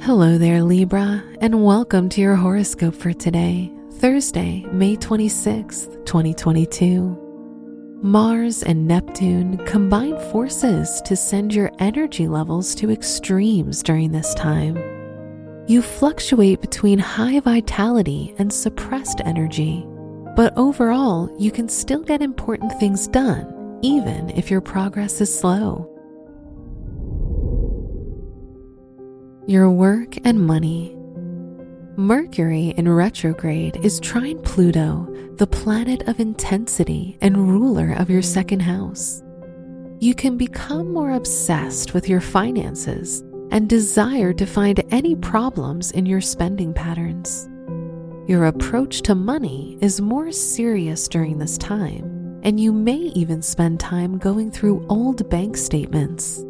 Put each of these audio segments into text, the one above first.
Hello there, Libra, and welcome to your horoscope for today, Thursday, May 26th, 2022. Mars and Neptune combine forces to send your energy levels to extremes during this time. You fluctuate between high vitality and suppressed energy, but overall, you can still get important things done, even if your progress is slow. Your work and money. Mercury in retrograde is trine Pluto, the planet of intensity and ruler of your second house. You can become more obsessed with your finances and desire to find any problems in your spending patterns. Your approach to money is more serious during this time, and you may even spend time going through old bank statements.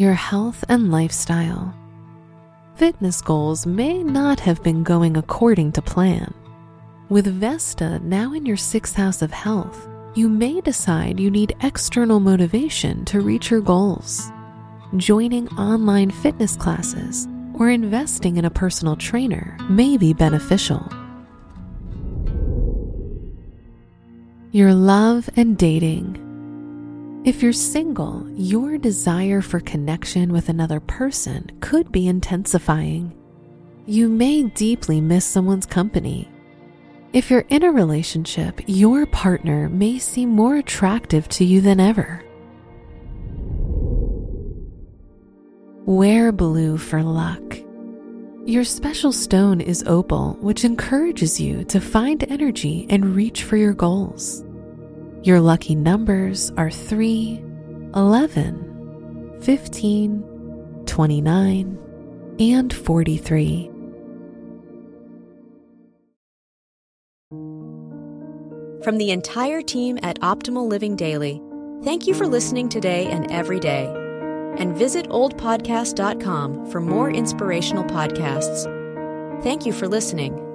Your health and lifestyle. Fitness goals may not have been going according to plan. With Vesta now in your sixth house of health, you may decide you need external motivation to reach your goals. Joining online fitness classes or investing in a personal trainer may be beneficial. Your love and dating. If you're single, your desire for connection with another person could be intensifying. You may deeply miss someone's company. If you're in a relationship, your partner may seem more attractive to you than ever. Wear blue for luck. Your special stone is opal, which encourages you to find energy and reach for your goals. Your lucky numbers are 3, 11, 15, 29, and 43. From the entire team at Optimal Living Daily, thank you for listening today and every day. And visit oldpodcast.com for more inspirational podcasts. Thank you for listening.